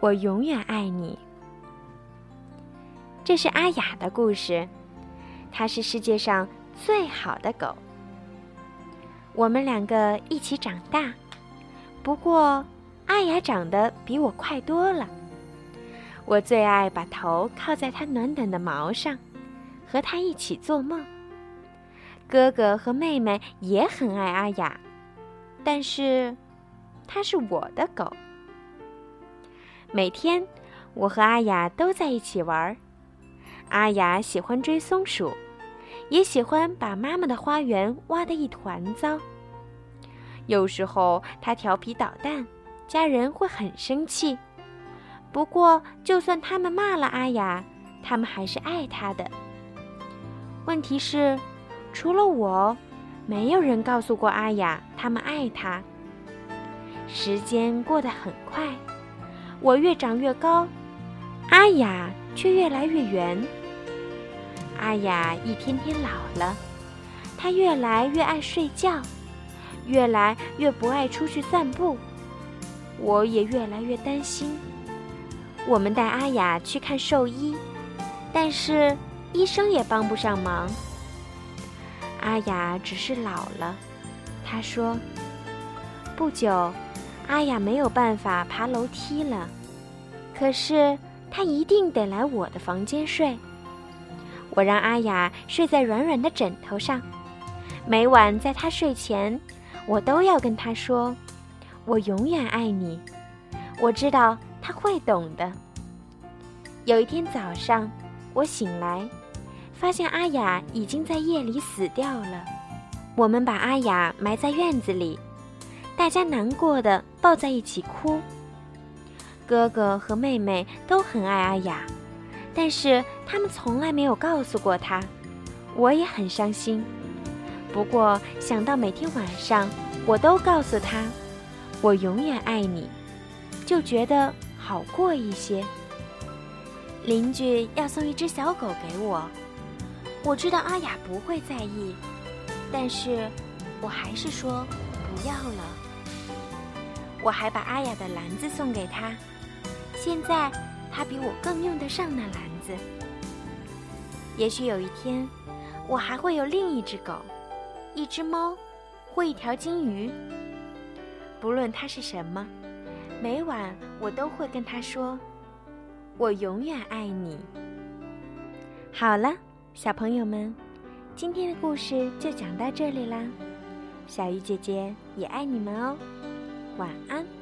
我永远爱你。”这是阿雅的故事，它是世界上最好的狗。我们两个一起长大，不过阿雅长得比我快多了。我最爱把头靠在它暖暖的毛上，和它一起做梦。哥哥和妹妹也很爱阿雅，但是它是我的狗。每天，我和阿雅都在一起玩儿。阿雅喜欢追松鼠。也喜欢把妈妈的花园挖得一团糟。有时候他调皮捣蛋，家人会很生气。不过，就算他们骂了阿雅，他们还是爱他的。问题是，除了我，没有人告诉过阿雅他们爱她。时间过得很快，我越长越高，阿雅却越来越圆。阿雅一天天老了，她越来越爱睡觉，越来越不爱出去散步。我也越来越担心。我们带阿雅去看兽医，但是医生也帮不上忙。阿雅只是老了，他说：“不久，阿雅没有办法爬楼梯了，可是她一定得来我的房间睡。”我让阿雅睡在软软的枕头上，每晚在她睡前，我都要跟她说：“我永远爱你。”我知道她会懂的。有一天早上，我醒来，发现阿雅已经在夜里死掉了。我们把阿雅埋在院子里，大家难过的抱在一起哭。哥哥和妹妹都很爱阿雅。但是他们从来没有告诉过她，我也很伤心。不过想到每天晚上我都告诉她“我永远爱你”，就觉得好过一些。邻居要送一只小狗给我，我知道阿雅不会在意，但是我还是说不要了。我还把阿雅的篮子送给他，现在。他比我更用得上那篮子。也许有一天，我还会有另一只狗，一只猫，或一条金鱼。不论它是什么，每晚我都会跟它说：“我永远爱你。”好了，小朋友们，今天的故事就讲到这里啦。小鱼姐姐也爱你们哦，晚安。